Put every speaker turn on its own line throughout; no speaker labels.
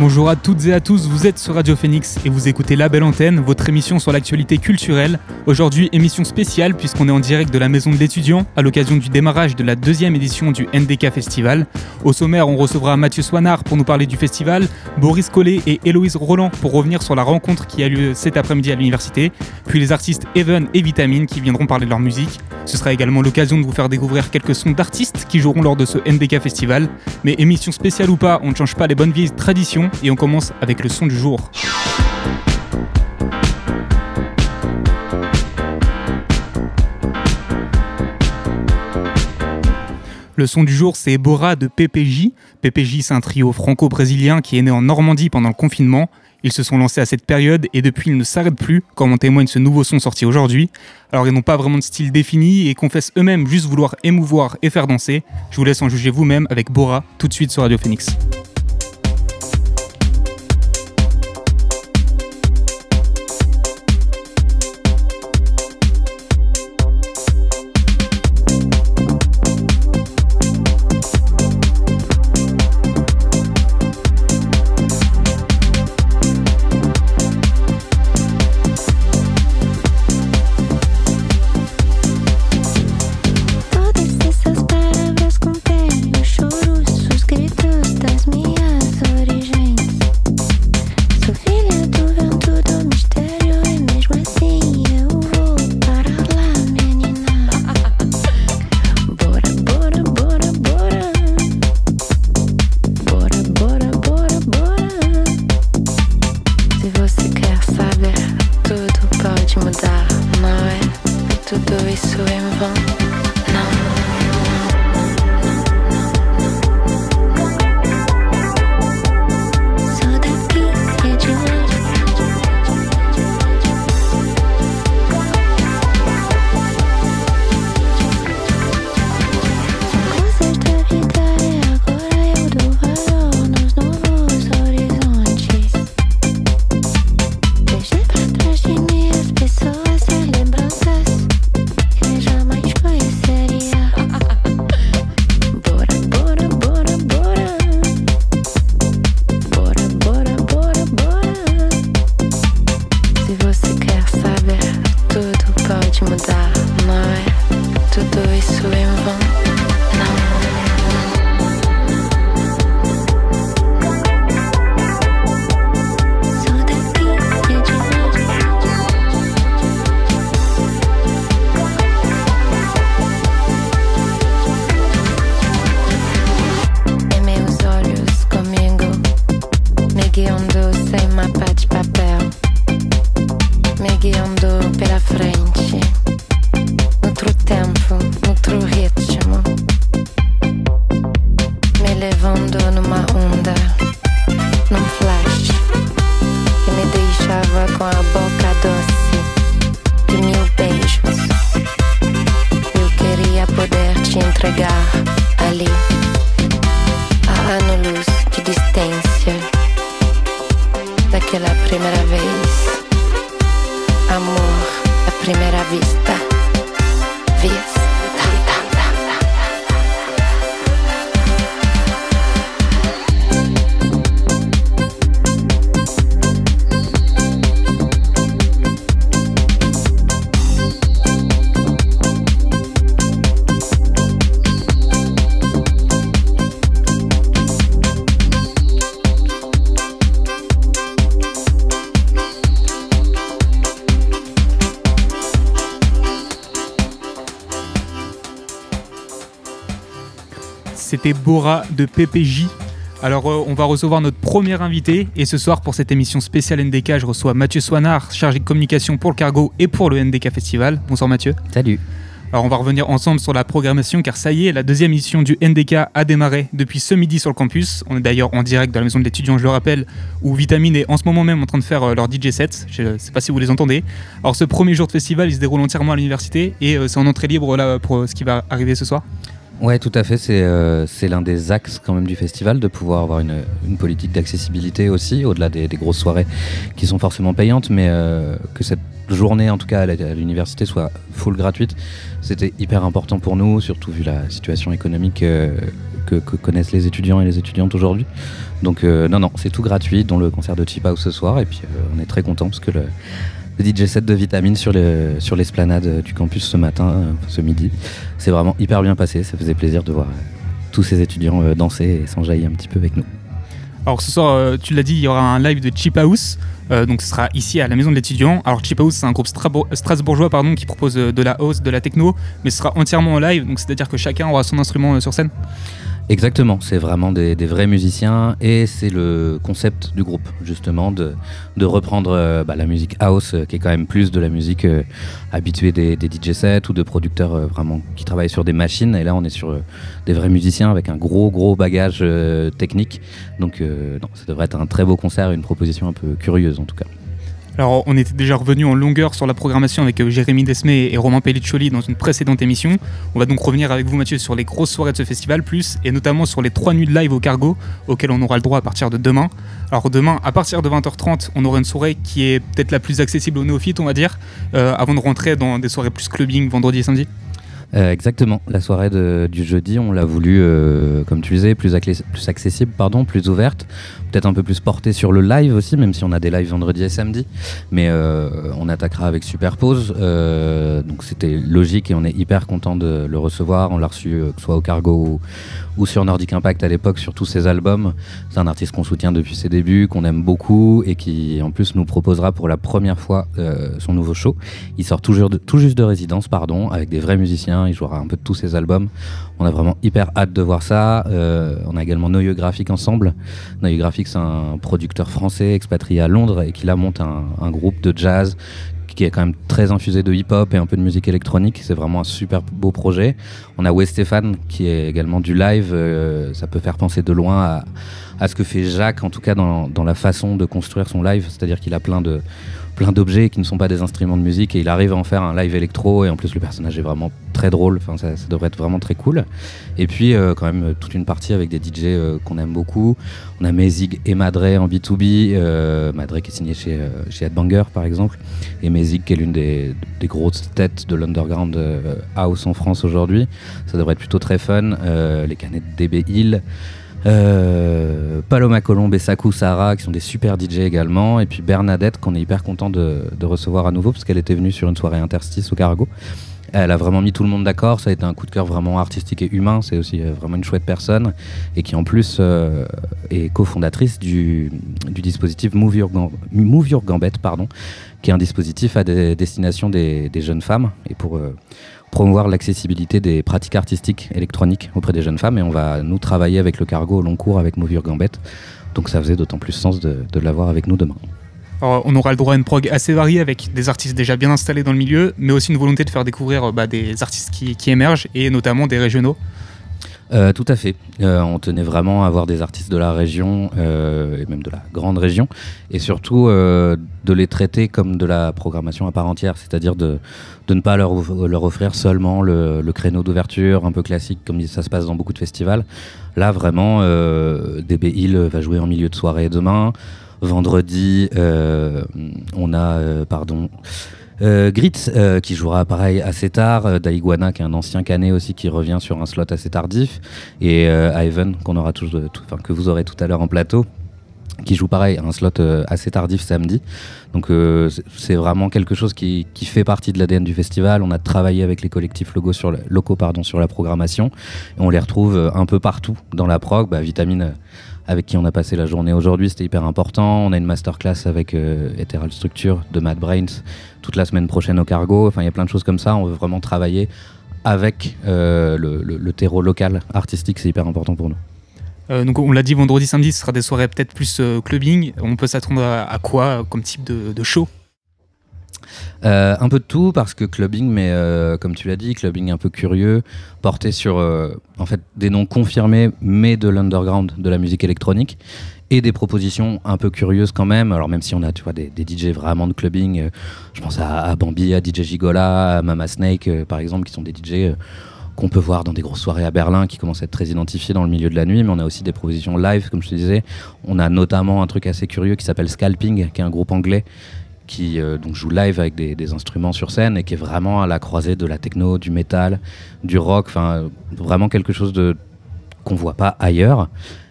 Bonjour à toutes et à tous, vous êtes sur Radio Phoenix et vous écoutez La Belle Antenne, votre émission sur l'actualité culturelle. Aujourd'hui, émission spéciale puisqu'on est en direct de la Maison de l'étudiant à l'occasion du démarrage de la deuxième édition du NDK Festival. Au sommaire, on recevra Mathieu Soinard pour nous parler du festival, Boris Collet et Héloïse Roland pour revenir sur la rencontre qui a lieu cet après-midi à l'université, puis les artistes Even et Vitamine qui viendront parler de leur musique. Ce sera également l'occasion de vous faire découvrir quelques sons d'artistes qui joueront lors de ce NDK Festival. Mais émission spéciale ou pas, on ne change pas les bonnes vieilles traditions et on commence avec le son du jour. Le son du jour, c'est Bora de PPJ. PPJ, c'est un trio franco-brésilien qui est né en Normandie pendant le confinement. Ils se sont lancés à cette période et depuis ils ne s'arrêtent plus, comme en témoigne ce nouveau son sorti aujourd'hui. Alors ils n'ont pas vraiment de style défini et confessent eux-mêmes juste vouloir émouvoir et faire danser. Je vous laisse en juger vous-même avec Bora tout de suite sur Radio Phoenix. C'était Bora de PPJ. Alors euh, on va recevoir notre premier invité et ce soir pour cette émission spéciale NDK, je reçois Mathieu Soinard, chargé de communication pour le Cargo et pour le NDK Festival. Bonsoir Mathieu.
Salut.
Alors on va revenir ensemble sur la programmation car ça y est, la deuxième édition du NDK a démarré depuis ce midi sur le campus. On est d'ailleurs en direct dans la maison de l'étudiant, je le rappelle, où Vitamine est en ce moment même en train de faire euh, leur DJ set. Je ne sais pas si vous les entendez. Alors ce premier jour de festival, il se déroule entièrement à l'université et euh, c'est en entrée libre là pour ce qui va arriver ce soir.
Ouais, tout à fait. C'est l'un des axes quand même du festival de pouvoir avoir une, politique d'accessibilité aussi, au-delà des, grosses soirées qui sont forcément payantes, mais que cette journée, en tout cas à l'université, soit full gratuite. C'était hyper important pour nous, surtout vu la situation économique euh, que, connaissent les étudiants et les étudiantes aujourd'hui. Donc euh, non, non, c'est tout gratuit, dont le concert de Chip House ce soir. Et puis euh, on est très content parce que le, DJ set de Vitamine sur l'esplanade sur du campus ce matin, ce midi, c'est vraiment hyper bien passé. Ça faisait plaisir de voir tous ces étudiants danser et s'enjailler un petit peu avec nous.
Alors ce soir, tu l'as dit, il y aura un live de Chip House. Euh, donc ce sera ici à la maison de l'étudiant. Alors Chip House c'est un groupe strasbourgeois pardon, qui propose euh, de la house, de la techno, mais ce sera entièrement en live, donc c'est-à-dire que chacun aura son instrument euh, sur scène.
Exactement, c'est vraiment des, vrais musiciens et c'est le concept du groupe justement de, reprendre euh, bah, la musique house euh, qui est quand même plus de la musique euh, habituée des, DJ sets ou de producteurs vraiment qui travaillent sur des machines et là on est sur des vrais musiciens avec un gros gros bagage technique donc non, ça devrait être un très beau concert et une proposition un peu curieuse en tout cas.
Alors, on était déjà revenu en longueur sur la programmation avec euh, Jérémy Desmé et Romain Pelliccioli dans une précédente émission. On va donc revenir avec vous, Mathieu, sur les grosses soirées de ce festival, plus et notamment sur les trois nuits de live au cargo auxquelles on aura le droit à partir de demain. Alors, demain, à partir de 20h30, on aura une soirée qui est peut-être la plus accessible aux néophytes, on va dire, euh, avant de rentrer dans des soirées plus clubbing vendredi et samedi.
Euh, exactement. La soirée du jeudi, on l'a voulu, comme tu disais, plus, plus accessible, pardon, plus ouverte peut-être un peu plus porté sur le live aussi, même si on a des lives vendredi et samedi. Mais euh, on attaquera avec Superpose. Euh, donc c'était logique et on est hyper content de le recevoir. On l'a reçu euh, soit au Cargo ou, sur Nordic Impact à l'époque sur tous ses albums. C'est un artiste qu'on soutient depuis ses débuts, qu'on aime beaucoup et qui en plus nous proposera pour la première fois son nouveau show. Il sort toujours tout juste de résidence, pardon, avec des vrais musiciens. Il jouera un peu de tous ses albums. On a vraiment hyper hâte de voir ça. on a également Noyeux Graphique ensemble. Noyeux Graphique c'est un producteur français expatrié à Londres et qui là monte un, groupe de jazz qui est quand même très infusé de hip-hop et un peu de musique électronique. C'est vraiment un super beau projet. On a Wes Stéphane qui est également du live. Euh, ça peut faire penser de loin à, ce que fait Jacques, en tout cas dans la façon de construire son live. C'est-à-dire qu'il a plein de plein d'objets qui ne sont pas des instruments de musique et il arrive à en faire un live électro et en plus le personnage est vraiment très drôle, enfin ça, devrait être vraiment très cool. Et puis euh, quand même toute une partie avec des DJ euh, qu'on aime beaucoup. On a Mezig et Madre en B2B, euh, Madre qui est signé chez, chez par exemple, et Mezig qui est l'une des, des, grosses têtes de l'underground house en France aujourd'hui. Ça devrait être plutôt très fun. les canettes DB Hill. Euh, Paloma Colombe et Saku Sarah qui sont des super DJ également. Et puis Bernadette qu'on est hyper content de, recevoir à nouveau parce qu'elle était venue sur une soirée interstice au Cargo elle a vraiment mis tout le monde d'accord. Ça a été un coup de cœur vraiment artistique et humain. C'est aussi euh, vraiment une chouette personne. Et qui en plus euh, est cofondatrice du, dispositif Move Your, Gambette pardon qui est un dispositif à destination des, jeunes femmes. Et pour promouvoir l'accessibilité des pratiques artistiques électroniques auprès des jeunes femmes et on va nous travailler avec le cargo au long cours avec Movure Gambette. Donc ça faisait d'autant plus sens de, l'avoir avec nous demain.
on aura le droit à une prog assez variée avec des artistes déjà bien installés dans le milieu, mais aussi une volonté de faire découvrir bah, des artistes qui, émergent et notamment des régionaux.
Euh, tout à fait. Euh, on tenait vraiment à avoir des artistes de la région euh, et même de la grande région et surtout de les traiter comme de la programmation à part entière, c'est-à-dire de, ne pas leur, offrir seulement le, créneau d'ouverture un peu classique comme ça se passe dans beaucoup de festivals. Là, vraiment, DB Hill va jouer en milieu de soirée demain. Vendredi, on a, euh, pardon, euh, qui jouera pareil assez tard, Daiguana qui est un ancien canet aussi qui revient sur un slot assez tardif, et Ivan qu'on aura que vous aurez tout à l'heure en plateau qui joue pareil un slot euh, assez tardif samedi. Donc euh, c'est vraiment quelque chose qui, fait partie de l'ADN du festival. On a travaillé avec les collectifs locaux sur, la programmation on les retrouve euh, un peu partout dans la prog. Bah, Vitamine avec qui on a passé la journée aujourd'hui, c'était hyper important. On a une masterclass avec euh, Ethereal Structure de Mad Brains toute la semaine prochaine au Cargo. Enfin, il y a plein de choses comme ça. On veut vraiment travailler avec le, le, le terreau local artistique, c'est hyper important pour nous.
Euh, donc on l'a dit vendredi, samedi, ce sera des soirées peut-être plus euh, clubbing. On peut s'attendre à, quoi comme type de, show?
Euh, un peu de tout parce que clubbing, mais euh, comme tu l'as dit, clubbing un peu curieux, porté sur euh, en fait des noms confirmés, mais de l'underground, de la musique électronique, et des propositions un peu curieuses quand même. Alors même si on a tu vois des, DJ vraiment de clubbing, je pense à, Bambi, à DJ Gigola, à Mama Snake par exemple, qui sont des DJ qu'on peut voir dans des grosses soirées à Berlin, qui commencent à être très identifiés dans le milieu de la nuit. Mais on a aussi des propositions live, comme je te disais. On a notamment un truc assez curieux qui s'appelle Scalping, qui est un groupe anglais qui euh, donc joue live avec des, instruments sur scène et qui est vraiment à la croisée de la techno, du métal, du rock, enfin vraiment quelque chose de qu'on voit pas ailleurs.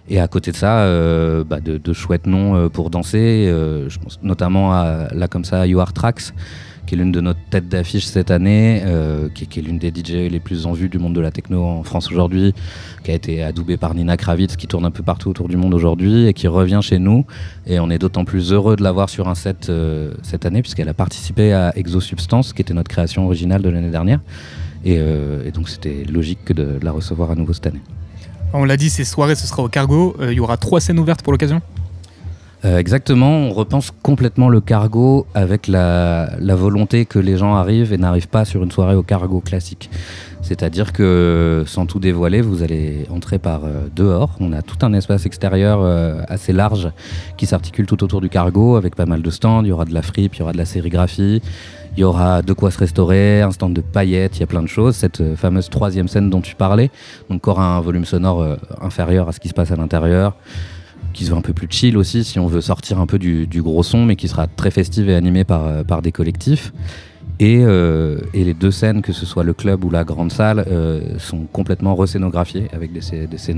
Et à côté de ça, euh, bah, de, chouettes noms euh, pour danser. je pense notamment à là comme ça, You Are Tracks, qui est l'une de nos têtes d'affiche cette année, euh, qui, est- l'une des DJ les plus en vue du monde de la techno en France aujourd'hui, qui a été adoubée par Nina Kravitz, qui tourne un peu partout autour du monde aujourd'hui et qui revient chez nous. Et on est d'autant plus heureux de l'avoir sur un set euh, cette année, puisqu'elle a participé à Exosubstance, qui était notre création originale de l'année dernière. Et, euh, et donc c'était logique que de la recevoir à nouveau cette année.
On l'a dit, ces soirées, ce sera au cargo. Il y aura trois scènes ouvertes pour l'occasion?
Euh, exactement, on repense complètement le cargo avec la, la volonté que les gens arrivent et n'arrivent pas sur une soirée au cargo classique. C'est-à-dire que, sans tout dévoiler, vous allez entrer par euh, dehors. On a tout un espace extérieur euh, assez large qui s'articule tout autour du cargo avec pas mal de stands. Il y aura de la fripe, il y aura de la sérigraphie, il y aura de quoi se restaurer, un stand de paillettes, il y a plein de choses. Cette euh, fameuse troisième scène dont tu parlais, donc aura un volume sonore euh, inférieur à ce qui se passe à l'intérieur qui veut un peu plus chill aussi si on veut sortir un peu du, gros son mais qui sera très festive et animée par, euh, des collectifs. Et, euh, et les deux scènes que ce soit le club ou la grande salle euh, sont complètement rescénographiées avec des, des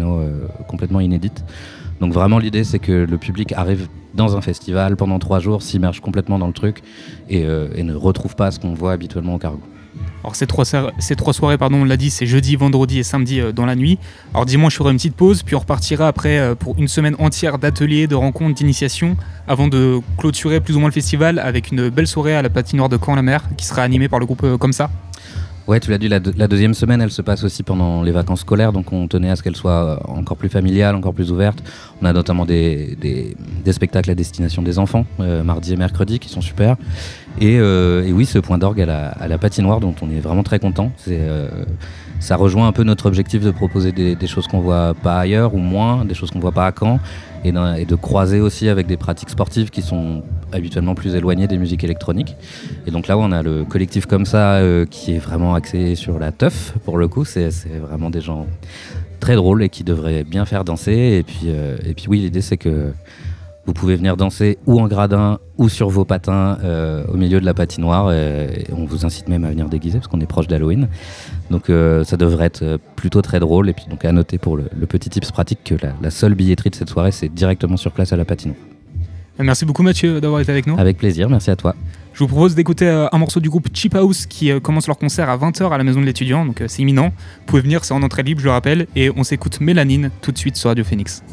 complètement inédites. Donc vraiment l'idée c'est que le public arrive dans un festival pendant trois jours s'immerge complètement dans le truc et, et ne retrouve pas ce qu'on voit habituellement au cargo
Alors ces trois, soirées, pardon, on l'a dit, c'est jeudi, vendredi et samedi euh, dans la nuit. Alors dimanche, il aura une petite pause, puis on repartira après euh, pour une semaine entière d'ateliers, de rencontres, d'initiation, avant de clôturer plus ou moins le festival avec une belle soirée à la patinoire de Caen-la-Mer, qui sera animée par le groupe euh, Comme ça.
Ouais, tu l'as dit, la, deux- la deuxième semaine, elle se passe aussi pendant les vacances scolaires, donc on tenait à ce qu'elle soit euh, encore plus familiale, encore plus ouverte. On a notamment des, des, des spectacles à destination des enfants, euh, mardi et mercredi, qui sont super. Et, euh, et oui, ce point d'orgue à la, à la patinoire, dont on est vraiment très content. C'est, euh, ça rejoint un peu notre objectif de proposer des, choses qu'on voit pas ailleurs ou moins, des choses qu'on voit pas à Caen, et, de croiser aussi avec des pratiques sportives qui sont habituellement plus éloignées des musiques électroniques. Et donc là, on a le collectif comme ça euh, qui est vraiment axé sur la teuf, pour le coup. C'est vraiment des gens très drôles et qui devraient bien faire danser. Et puis, euh, et puis oui, l'idée, c'est que vous pouvez venir danser ou en gradin ou sur vos patins euh, au milieu de la patinoire. Et on vous incite même à venir déguiser parce qu'on est proche d'Halloween. Donc euh, ça devrait être euh, plutôt très drôle. Et puis donc à noter pour le, le petit tips pratique que la, la seule billetterie de cette soirée, c'est directement sur place à la patinoire.
Euh, Merci beaucoup Mathieu d'avoir été avec nous.
Avec plaisir, merci à toi.
Je vous propose d'écouter un morceau du groupe Cheap House qui commence leur concert à 20h à la maison de l'étudiant, donc c'est imminent. Vous pouvez venir, c'est en entrée libre, je le rappelle, et on s'écoute Mélanine tout de suite sur Radio Phoenix.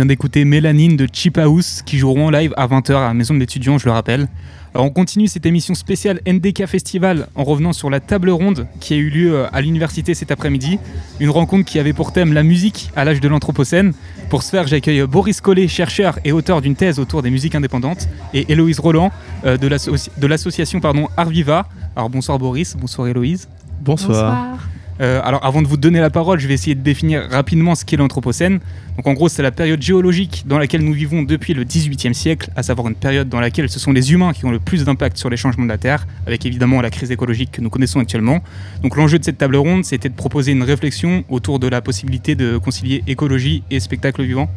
Vient d'écouter Mélanine de Cheap House qui joueront en live à 20h à la Maison de l'étudiant, je le rappelle. Alors on continue cette émission spéciale NDK Festival en revenant sur la table ronde qui a eu lieu euh, à l'université cet après-midi. Une rencontre qui avait pour thème la musique à l'âge de l'Anthropocène. Pour ce faire, j'accueille Boris Collet, chercheur et auteur d'une thèse autour des musiques indépendantes, et Héloïse Roland euh, de l'association Arviva. Alors bonsoir Boris, bonsoir Héloïse.
Bonsoir.
Euh, alors avant de vous donner la parole, je vais essayer de définir rapidement ce qu'est l'Anthropocène. Donc en gros, c'est la période géologique dans laquelle nous vivons depuis le 18e siècle, à savoir une période dans laquelle ce sont les humains qui ont le plus d'impact sur les changements de la Terre, avec évidemment la crise écologique que nous connaissons actuellement. Donc l'enjeu de cette table ronde, c'était de proposer une réflexion autour de la possibilité de concilier écologie et spectacle vivant.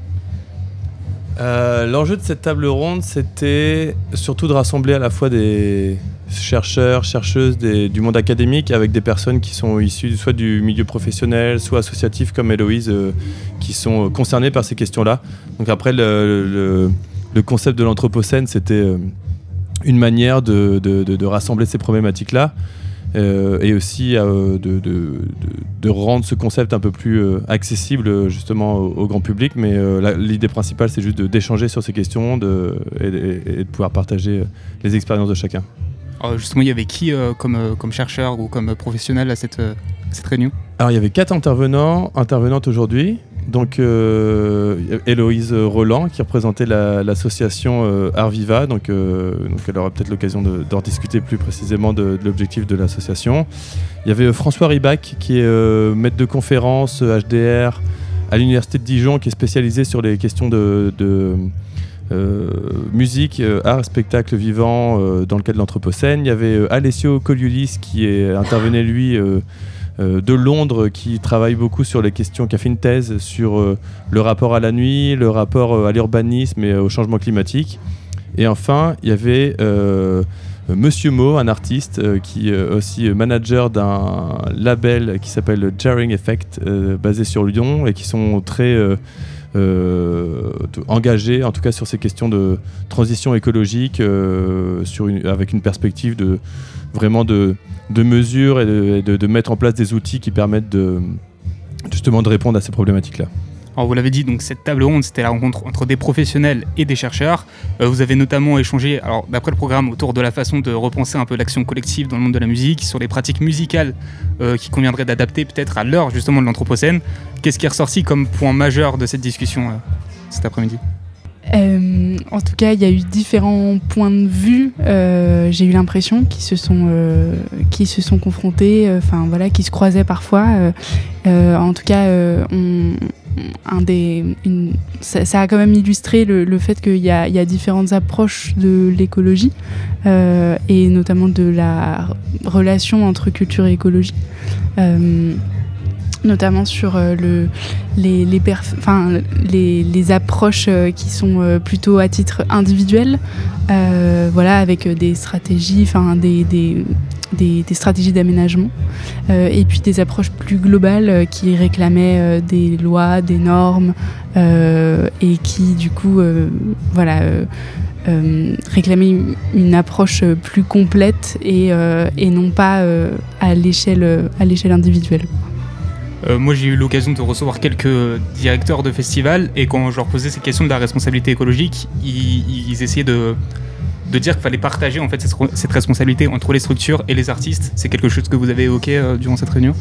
Euh, l'enjeu de cette table ronde, c'était surtout de rassembler à la fois des, chercheurs, chercheuses du monde académique avec des personnes qui sont issues soit du milieu professionnel, soit associatif comme Héloïse, euh, qui sont concernées par ces questions-là. Donc après, le, concept de l'Anthropocène, c'était euh, une manière de, rassembler ces problématiques-là. Euh, et aussi de, rendre ce concept un peu plus accessible justement au, grand public. Mais l'idée principale, c'est juste d'échanger sur ces questions et, de pouvoir partager les expériences de chacun.
Euh, justement, il y avait qui euh, comme, euh, comme chercheur ou comme professionnel à cette, cette réunion?
Alors, il y avait quatre intervenants, intervenantes aujourd'hui. Donc, Héloïse Roland, qui représentait l'association Arviva. Donc, donc, elle aura peut-être l'occasion d'en discuter plus précisément de, l'objectif de l'association. Il y avait François Ribac, qui est maître de conférence HDR à l'Université de Dijon, qui est spécialisé sur les questions de euh, musique, euh, art, spectacle vivant euh, dans le cadre de l'Anthropocène. Il y avait Alessio Coliulis qui est, intervenait lui de Londres qui travaille beaucoup sur les questions, qui a fait une thèse sur le rapport à la nuit, le rapport à l'urbanisme et au changement climatique. Et enfin, il y avait Monsieur Mo, un artiste qui est aussi manager d'un label qui s'appelle Jarring Effect, basé sur Lyon, et qui sont très euh, engagé en tout cas sur ces questions de transition écologique, euh, avec une perspective de vraiment de, de mesures et de, mettre en place des outils qui permettent de, justement de répondre à ces problématiques-là.
Alors vous l'avez dit, donc cette table ronde, c'était la rencontre entre des professionnels et des chercheurs. Euh, vous avez notamment échangé, alors d'après le programme, autour de la façon de repenser un peu l'action collective dans le monde de la musique, sur les pratiques musicales euh, qui conviendraient d'adapter peut-être à l'heure justement de l'anthropocène. Qu'est-ce qui est ressorti comme point majeur de cette discussion euh, cet après-midi?
En tout cas, il y a eu différents points de vue. J'ai eu l'impression qu'ils se sont, qui se sont confrontés, enfin voilà, qui se croisaient parfois. en tout cas, un des, ça, a quand même illustré le, fait qu'il y, a différentes approches de l'écologie euh, et notamment de la relation entre culture et écologie. Euh, notamment sur euh, le, les, approches qui sont plutôt à titre individuel, voilà, avec des stratégies, enfin des, stratégies d'aménagement, euh, et puis des approches plus globales euh, qui réclamaient euh, des lois, des normes, et qui du coup, voilà. réclamaient une approche plus complète et non pas à l'échelle individuelle.
Moi, j'ai eu l'occasion de recevoir quelques directeurs de festivals et quand je leur posais ces questions de la responsabilité écologique, ils essayaient de, de dire qu'il fallait partager en fait cette, responsabilité entre les structures et les artistes. C'est quelque chose que vous avez évoqué euh, durant cette réunion?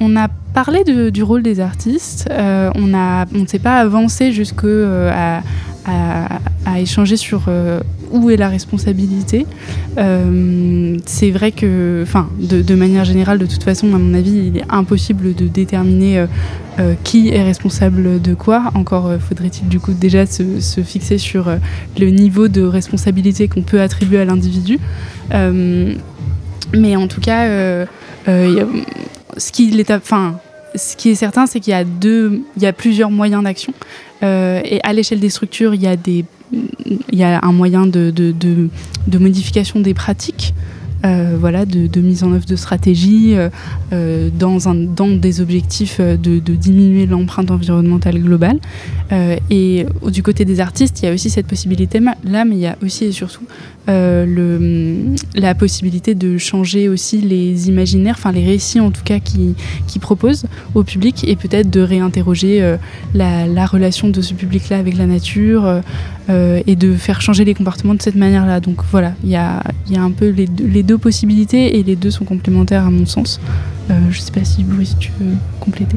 On a parlé du rôle des artistes, euh, on ne s'est pas avancé jusque euh, à, échanger sur euh, où est la responsabilité. Euh, c'est vrai que, enfin, de, manière générale, de toute façon, à mon avis, il est impossible de déterminer qui est responsable de quoi. Encore faudrait-il du coup déjà se, se fixer sur le niveau de responsabilité qu'on peut attribuer à l'individu. mais en tout cas, ce qui est, certain, c'est qu'il y a plusieurs moyens d'action. Euh, et à l'échelle des structures, il y a, un moyen de, modification des pratiques. Voilà, de, mise en œuvre de stratégies dans, un, dans des objectifs de, diminuer l'empreinte environnementale globale. et du côté des artistes, il y a aussi cette possibilité-là, mais il y a aussi et surtout le, la possibilité de changer aussi les imaginaires, enfin les récits en tout cas qui, qui proposent au public et peut-être de réinterroger la, la, relation de ce public-là avec la nature et de faire changer les comportements de cette manière-là. Donc voilà, il y a, y a, un peu les deux, possibilités et les deux sont complémentaires à mon sens. je ne sais pas si Boris, tu veux compléter.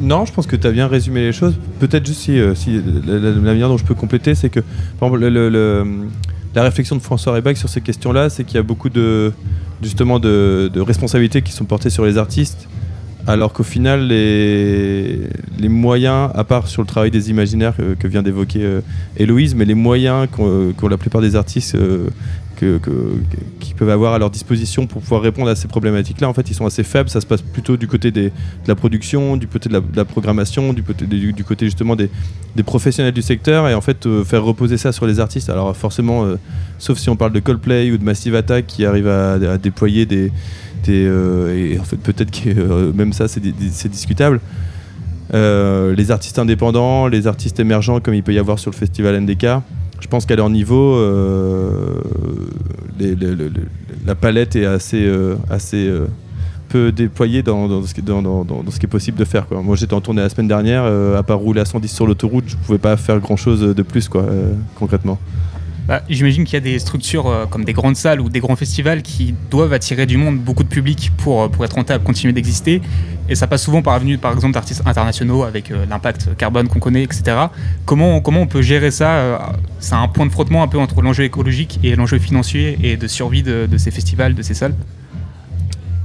Non, je pense que tu as bien résumé les choses. Peut-être juste si, si la, manière dont je peux compléter, c'est que la réflexion de François Rebac sur ces questions-là, c'est qu'il y a beaucoup de justement de, responsabilités qui sont portées sur les artistes, alors qu'au final, les, moyens, à part sur le travail des imaginaires que, vient d'évoquer euh, Héloïse, mais les moyens qu'ont la plupart des artistes euh, qui peuvent avoir à leur disposition pour pouvoir répondre à ces problématiques-là, en fait, ils sont assez faibles. Ça se passe plutôt du côté de la production, du côté de la, programmation, du, côté justement des, professionnels du secteur, et en fait, euh, faire reposer ça sur les artistes. Alors forcément, euh, sauf si on parle de Coldplay ou de Massive Attack qui arrivent à, déployer des, euh, et en fait, peut-être que même ça, c'est discutable. les artistes indépendants, les artistes émergents, comme il peut y avoir sur le festival NDK, je pense qu'à leur niveau, euh, la palette est assez, euh, assez euh, peu déployée dans, ce qui, est possible de faire. Moi j'étais en tournée la semaine dernière, à part rouler à 110 sur l'autoroute, je pouvais pas faire grand chose de plus quoi, concrètement.
Bah, j'imagine qu'il y a des structures euh, comme des grandes salles ou des grands festivals qui doivent attirer du monde, beaucoup de public pour, euh, pour être rentable, continuer d'exister. Et ça passe souvent par avenue, par exemple, d'artistes internationaux avec euh, l'impact carbone qu'on connaît, etc. Comment, comment on peut gérer ça C'est un point de frottement un peu entre l'enjeu écologique et l'enjeu financier et de survie de ces festivals, de ces salles?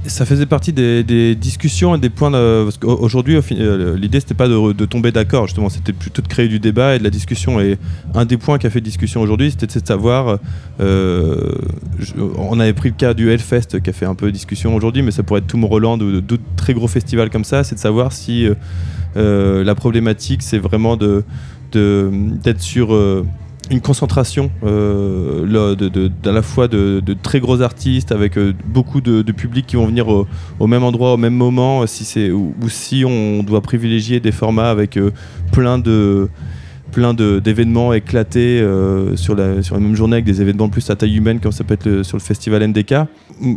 Ça faisait partie des, discussions et des points. De, aujourd'hui, euh, l'idée c'était pas de, tomber d'accord, justement, c'était plutôt de créer du débat et de la discussion. Et un des points qui a fait discussion aujourd'hui, c'était de savoir. Euh, on avait pris le cas du Hellfest qui a fait un peu discussion aujourd'hui, mais ça pourrait être Tomorrowland ou d'autres très gros festivals comme ça. C'est de savoir si euh, la problématique c'est vraiment de d'être sur une concentration euh, à la fois de, très gros artistes avec euh, beaucoup de, publics qui vont venir au, même endroit au même moment ou, si on doit privilégier des formats avec euh, plein de plein d'événements éclatés sur, la, sur la même journée avec des événements plus à taille humaine comme ça peut être sur le festival NDK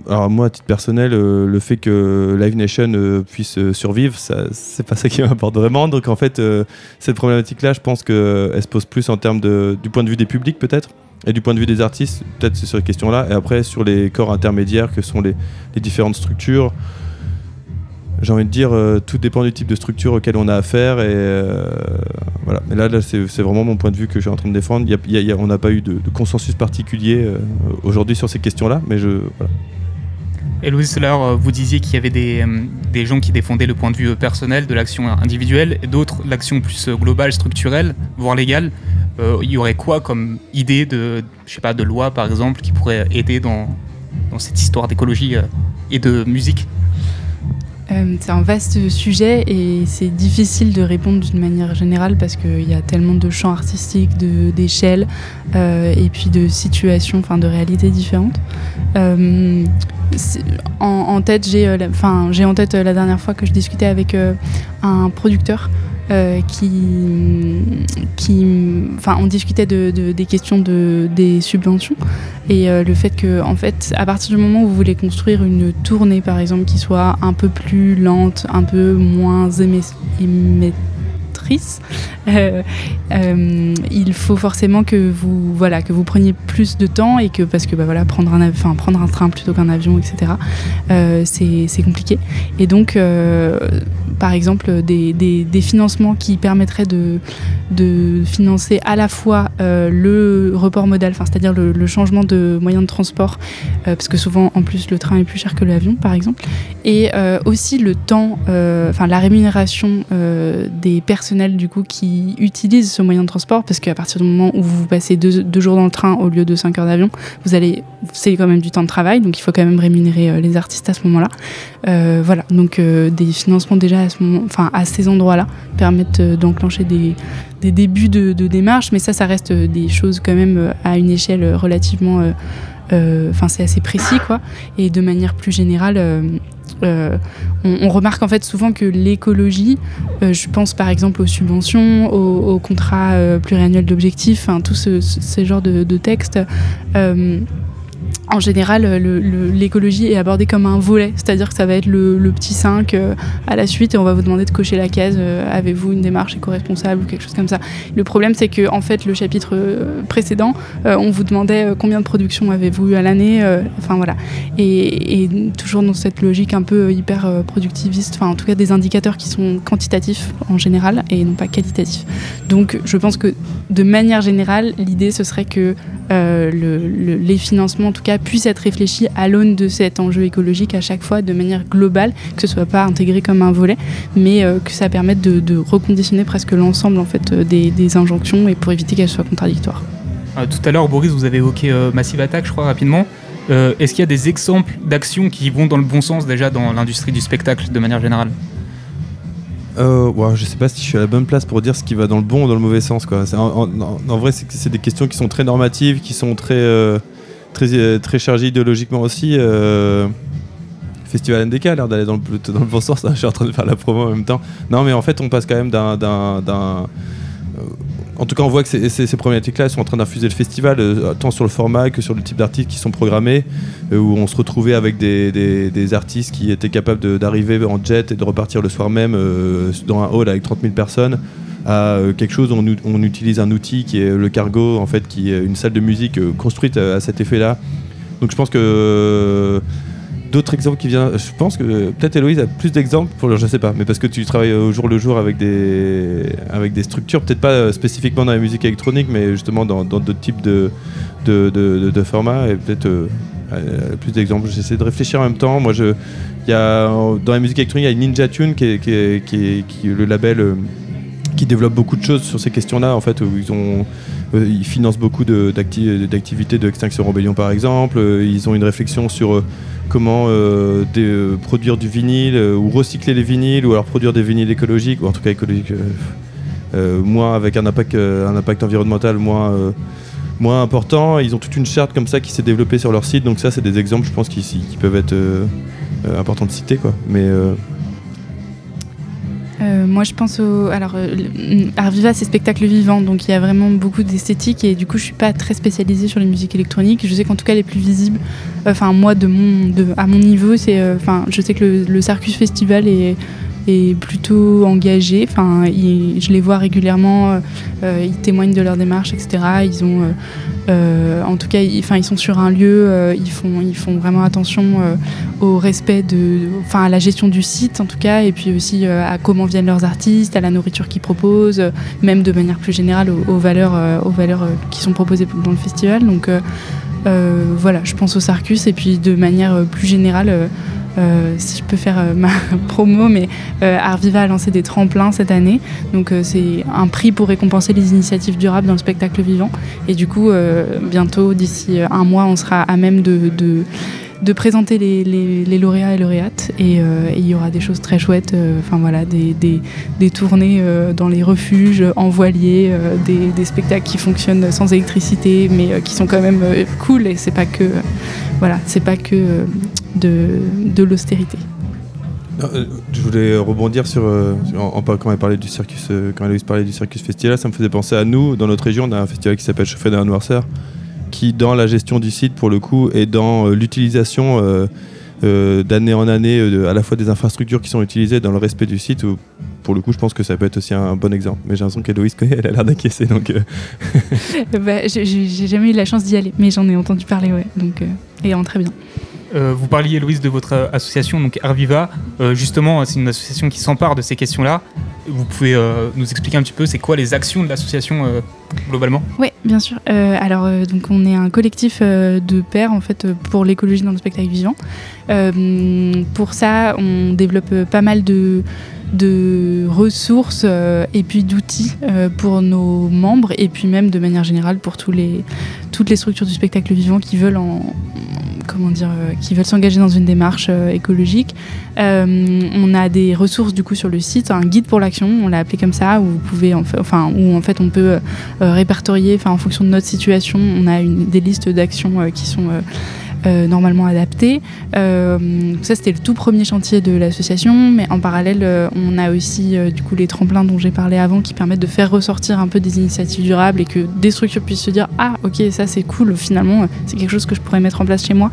alors moi, à titre personnel, euh, le fait que Live Nation euh, puisse euh, survivre, c'est pas ça qui m'importe vraiment. Donc en fait, cette problématique-là, je pense qu'elle se pose plus en termes de, du point de vue des publics peut-être et du point de vue des artistes, peut-être c'est sur ces questions-là. Et après, sur les corps intermédiaires que sont les, les différentes structures, j'ai envie de dire, tout dépend du type de structure auquel on a affaire. Et voilà. Mais là, c'est vraiment mon point de vue que je suis en train de défendre. on n'a pas eu de, consensus particulier aujourd'hui sur ces questions-là, mais je voilà.
Et Louise, euh, vous disiez qu'il y avait des, euh, gens qui défendaient le point de vue euh, personnel de l'action individuelle et d'autres l'action plus globale, structurelle, voire légale. il y aurait quoi comme idée de, je sais pas, de loi par exemple qui pourrait aider dans cette histoire d'écologie et de musique?
C'est un vaste sujet et c'est difficile de répondre d'une manière générale parce qu'il y a tellement de champs artistiques, d'échelles et puis de situations, enfin de réalités différentes. En, tête, j'ai euh, j'ai en tête euh, la dernière fois que je discutais avec euh, un producteur qui, qui, enfin, on discutait de, des questions de, des subventions et le fait que, en fait, à partir du moment où vous voulez construire une tournée, par exemple, qui soit un peu plus lente, un peu moins émettrice, euh, euh, il faut forcément que vous, voilà, que vous preniez plus de temps et que, parce que bah, voilà, prendre, un, prendre un train plutôt qu'un avion, etc., euh, c'est compliqué. Et donc, par exemple, des, des, financements qui permettraient de, de financer à la fois le report modal, c'est-à-dire le, changement de moyen de transport, parce que souvent, en plus, le train est plus cher que l'avion, par exemple, et aussi le temps, enfin, la rémunération des du coup qui utilisent ce moyen de transport parce qu'à partir du moment où vous passez deux, jours dans le train au lieu de cinq heures d'avion, vous allez c'est quand même du temps de travail donc il faut quand même rémunérer euh, les artistes à ce moment-là. Euh, voilà donc euh, des financements déjà à ce moment, enfin à ces endroits-là permettent d'enclencher des, débuts de, démarche mais ça ça reste des choses quand même à une échelle relativement enfin c'est assez précis quoi. Et de manière plus générale, on, on, remarque en fait souvent que l'écologie, je pense par exemple aux subventions, aux, contrats pluriannuels d'objectifs, tous ce, ces genres de, de textes en général, l'écologie est abordée comme un volet, c'est-à-dire que ça va être le, petit 5 euh, à la suite et on va vous demander de cocher la case euh, avez-vous une démarche éco-responsable ou quelque chose comme ça. Le problème, c'est que en fait, le chapitre euh, précédent, on vous demandait combien de production avez-vous eu à l'année, enfin voilà. Et, toujours dans cette logique un peu hyper productiviste, enfin en tout cas des indicateurs qui sont quantitatifs en général et non pas qualitatifs. Donc je pense que de manière générale, l'idée ce serait que les financements, en tout cas, puisse être réfléchi à l'aune de cet enjeu écologique à chaque fois de manière globale, que ce soit pas intégré comme un volet, mais euh, que ça permette de, reconditionner presque l'ensemble en fait euh, des, injonctions et pour éviter qu'elles soient contradictoires.
Euh, tout à l'heure, Boris, vous avez évoqué Massive Attack, je crois, rapidement. Est-ce qu'il y a des exemples d'actions qui vont dans le bon sens déjà dans l'industrie du spectacle de manière générale?
Euh, je sais pas si je suis à la bonne place pour dire ce qui va dans le bon ou dans le mauvais sens. Quoi. En, vrai, c'est des questions qui sont très normatives, qui sont très, très, euh, très chargé idéologiquement aussi. Euh, Festival NDK a l'air d'aller dans le, dans le bon sens. Hein. je suis en train de faire la promo en même temps. Non, mais en fait, on passe quand même d'un. Euh, en tout cas, on voit que ces, ces, problématiques-là sont en train d'infuser le festival, tant sur le format que sur le type d'artistes qui sont programmés, où on se retrouvait avec des, artistes qui étaient capables d'arriver en jet et de repartir le soir même dans un hall avec 30 000 personnes à euh, quelque chose où on, utilise un outil qui est le cargo, en fait, qui est une salle de musique euh, construite à, cet effet-là. Donc je pense que euh, d'autres exemples qui viennent. Je pense que peut-être Héloïse a plus d'exemples, pour je sais pas, mais parce que tu travailles au jour le jour avec des, avec des structures, peut-être pas spécifiquement dans la musique électronique, mais justement dans d'autres types de, de, formats, et peut-être plus d'exemples. J'essaie de réfléchir en même temps. Moi, je, dans la musique électronique, il y a Ninja Tune qui est, le label qui développent beaucoup de choses sur ces questions-là, en fait, où ils ont euh, ils financent beaucoup d'activités de, Extinction Rebellion par exemple. Euh, ils ont une réflexion sur euh, comment produire du vinyle ou recycler les vinyles ou alors produire des vinyles écologiques ou en tout cas écologiques moins avec un impact, environnemental moins, moins important. Ils ont toute une charte comme ça qui s'est développée sur leur site. Donc ça c'est des exemples je pense qui, peuvent être importants de citer. Mais
moi, je pense au. Alors, euh, Art Viva, c'est spectacle vivant, donc il y a vraiment beaucoup d'esthétique et du coup, je suis pas très spécialisée sur les musiques électroniques. Je sais qu'en tout cas, les plus visibles, enfin, moi, de mon, de, à mon niveau, c'est. Euh, enfin, je sais que le, le Circus Festival est est plutôt engagé. Enfin, je les vois régulièrement, euh, ils témoignent de leur démarche, etc. Ils ont, euh, euh, en tout cas, ils, ils sont sur un lieu, ils, font, ils font vraiment attention au respect de, enfin, à la gestion du site, en tout cas, et puis aussi à comment viennent leurs artistes, à la nourriture qu'ils proposent, même de manière plus générale aux, valeurs, aux valeurs qui sont proposées dans le festival. Donc voilà, je pense au Sarcus et puis de manière plus générale euh, si je peux faire euh, ma promo, mais euh, Arviva a lancé des tremplins cette année. Donc c'est un prix pour récompenser les initiatives durables dans le spectacle vivant. Et du coup, bientôt, d'ici un mois, on sera à même de, de, présenter les, les, lauréats et lauréates. Et il y aura des choses très chouettes, enfin voilà, des, des, des tournées dans les refuges, en voilier, des, des, spectacles qui fonctionnent sans électricité, mais qui sont quand même cool. Et c'est pas que, voilà, c'est pas que de, l'austérité.
Euh, je voulais rebondir sur, euh, quand elle parlait du circus, euh, quand parlait du circus festival, ça me faisait penser à nous dans notre région, on a un festival qui s'appelle Chauffé d'un noirceur, qui dans la gestion du site pour le coup et dans l'utilisation d'année en année à la fois des infrastructures qui sont utilisées dans le respect du site. pour le coup, je pense que ça peut être aussi un, bon exemple. Mais j'ai l'impression qu'Héloïse connaît, elle a l'air d'acquiescer. Donc,
bah, j'ai jamais eu la chance d'y aller, mais j'en ai entendu parler, ouais. Donc, et en très bien.
Euh, vous parliez, Louise, de votre euh, association, donc Arviva. Euh, justement, c'est une association qui s'empare de ces questions-là. Vous pouvez nous expliquer un petit peu, c'est quoi les actions de l'association globalement?
Oui, bien sûr. alors, donc, on est un collectif de pairs en fait pour l'écologie dans le spectacle vivant. pour ça, on développe pas mal de de ressources et puis d'outils pour nos membres et puis même de manière générale pour tous les, toutes les structures du spectacle vivant qui veulent en, comment dire, qui veulent s'engager dans une démarche écologique. on a des ressources du coup sur le site, un guide pour l'action, on l'a appelé comme ça, où vous pouvez, enfin, où en fait on peut répertorier, en fonction de notre situation, on a des listes d'actions qui sont euh, normalement adapté. Euh, ça, c'était le tout premier chantier de l'association, mais en parallèle, euh, on a aussi du coup les tremplins dont j'ai parlé avant qui permettent de faire ressortir un peu des initiatives durables et que des structures puissent se dire ah ok ça c'est cool finalement c'est quelque chose que je pourrais mettre en place chez moi.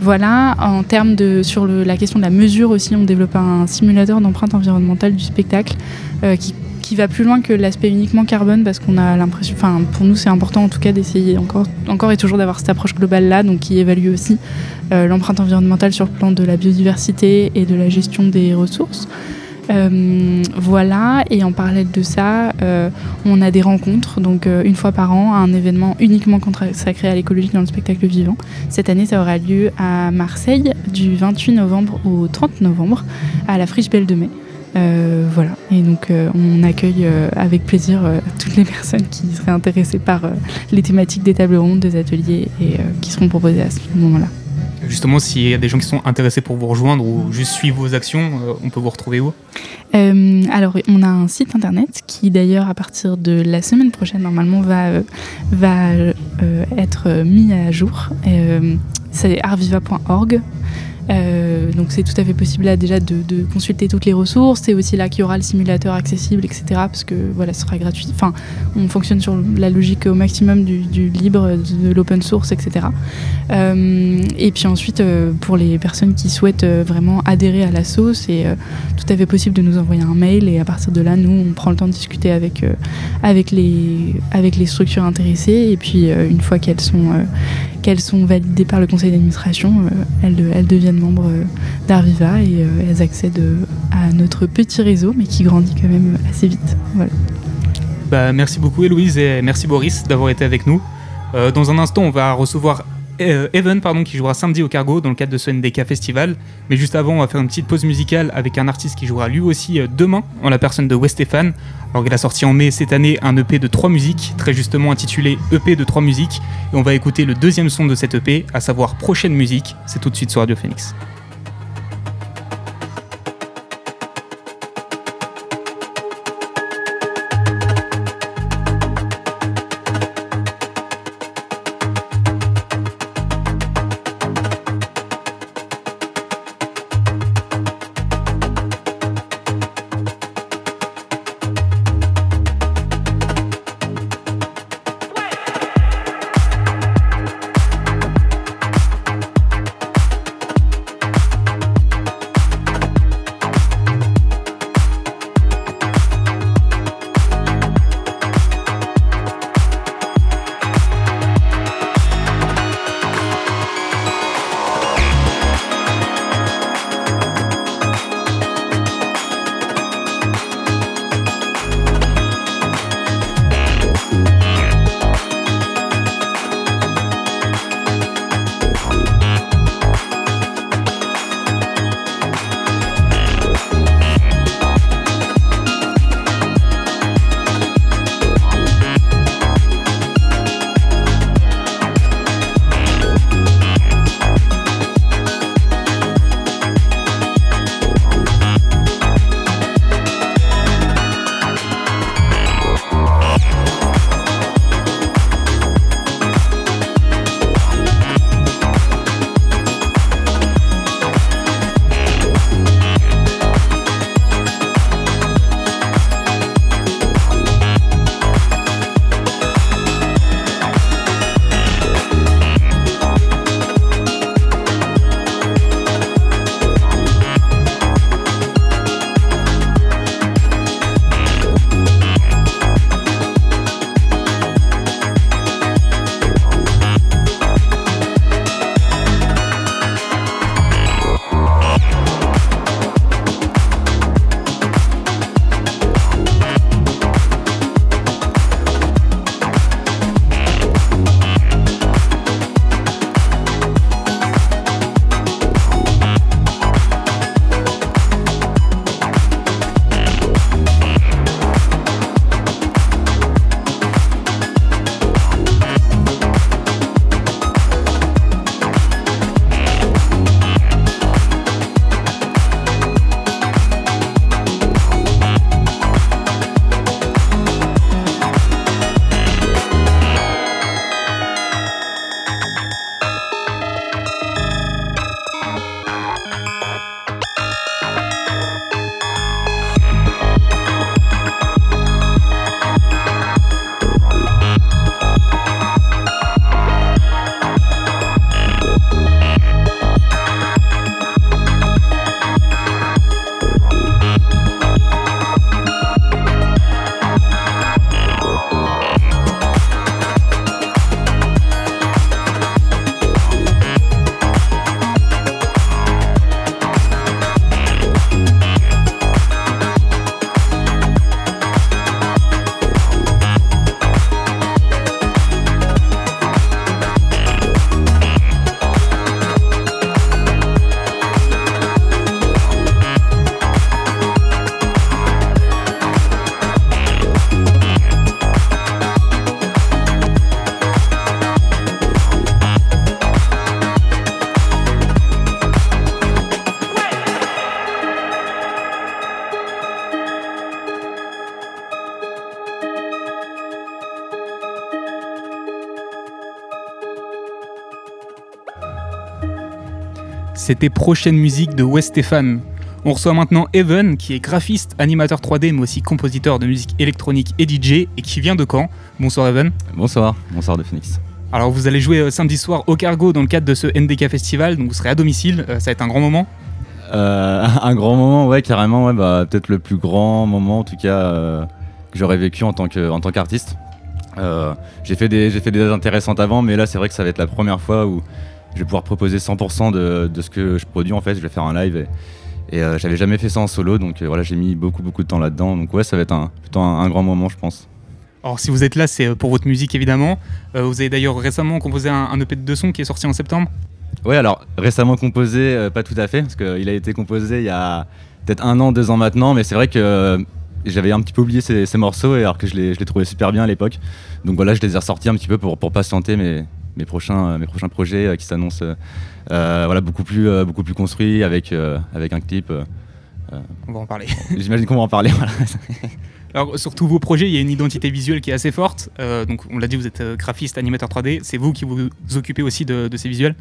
Voilà, en termes de sur la question de la mesure aussi, on développe un simulateur d'empreinte environnementale du spectacle qui qui va plus loin que l'aspect uniquement carbone parce qu'on a l'impression, enfin pour nous c'est important en tout cas d'essayer encore, encore et toujours d'avoir cette approche globale là, donc qui évalue aussi euh, l'empreinte environnementale sur le plan de la biodiversité et de la gestion des ressources. Euh, voilà, et en parallèle de ça, euh, on a des rencontres, donc une fois par an, un événement uniquement consacré à l'écologie dans le spectacle vivant. Cette année, ça aura lieu à Marseille du 28 novembre au 30 novembre à la Friche Belle de Mai. Euh, voilà, et donc euh, on accueille euh, avec plaisir toutes les personnes qui seraient intéressées par les thématiques des tables rondes, des ateliers et qui seront proposées à ce moment-là.
Justement, s'il y a des gens qui sont intéressés pour vous rejoindre ou juste suivre vos actions, on peut vous retrouver où?
Alors, on a un site internet qui, d'ailleurs, à partir de la semaine prochaine, normalement, va, va être mis à jour. c'est arviva.org. Euh, donc c'est tout à fait possible là déjà de, consulter toutes les ressources. C'est aussi là qu'il y aura le simulateur accessible, etc. Parce que voilà, ce sera gratuit. Enfin, on fonctionne sur la logique au maximum du, libre, de, l'open source, etc. Euh, et puis ensuite, euh, pour les personnes qui souhaitent vraiment adhérer à l'asso, c'est tout à fait possible de nous envoyer un mail et à partir de là, nous, on prend le temps de discuter avec, avec, les, structures intéressées. Et puis une fois qu'elles sont validées par le conseil d'administration, elles, deviennent membres euh, d'Arviva et euh, elles accèdent à notre petit réseau, mais qui grandit quand même assez vite. Voilà.
Bah, merci beaucoup Héloïse et merci Boris d'avoir été avec nous. dans un instant, on va recevoir euh, Evan pardon, qui jouera samedi au Cargo dans le cadre de ce NDK Festival. Mais juste avant, on va faire une petite pause musicale avec un artiste qui jouera lui aussi euh, demain, en la personne de Westéphane. Alors il a sorti en mai cette année un EP de trois musiques, très justement intitulé EP de trois musiques. Et on va écouter le deuxième son de cet EP, à savoir Prochaine musique. C'est tout de suite sur Radio Phoenix. C'était prochaine musique de West Stéphane. On reçoit maintenant Evan, qui est graphiste, animateur 3D, mais aussi compositeur de musique électronique et DJ, et qui vient de Caen. Bonsoir Evan.
Bonsoir, bonsoir de Phoenix.
Alors vous allez jouer euh, samedi soir au Cargo dans le cadre de ce NDK Festival, donc vous serez à domicile, euh, ça va être un grand moment.
Euh, un grand moment, ouais, carrément, ouais, bah, peut-être le plus grand moment en tout cas que j'aurais vécu en tant que- en tant qu'artiste. J'ai fait des j'ai fait des dates intéressantes avant, mais là c'est vrai que ça va être la première fois où je vais pouvoir proposer 100% de, de ce que je produis en fait. Je vais faire un live et, et, euh, j'avais jamais fait ça en solo, donc euh, voilà j'ai mis beaucoup beaucoup de temps là-dedans. Donc ouais, ça va être un, plutôt un, un grand moment, je pense.
Alors si vous êtes là, c'est euh, pour votre musique évidemment. Euh, vous avez d'ailleurs récemment composé un, un EP de deux sons qui est sorti en septembre.
Ouais, alors récemment composé, pas tout à fait, parce qu'il a été composé il y a peut-être un an, deux ans maintenant, mais c'est vrai que j'avais un petit peu oublié ces, ces morceaux, et alors que je les, je les trouvais super bien à l'époque. Donc voilà, je les ai ressortis un petit peu pour, pour patienter mes, mes, prochains, euh, mes prochains projets euh, qui s'annoncent euh, voilà, beaucoup, plus, beaucoup plus construits, avec, avec un clip.
On va en parler.
J'imagine qu'on va en parler. Voilà.
Alors sur tous vos projets, il y a une identité visuelle qui est assez forte. Euh, donc on l'a dit, vous êtes graphiste, animateur 3D. C'est vous qui vous occupez aussi de, de ces visuels?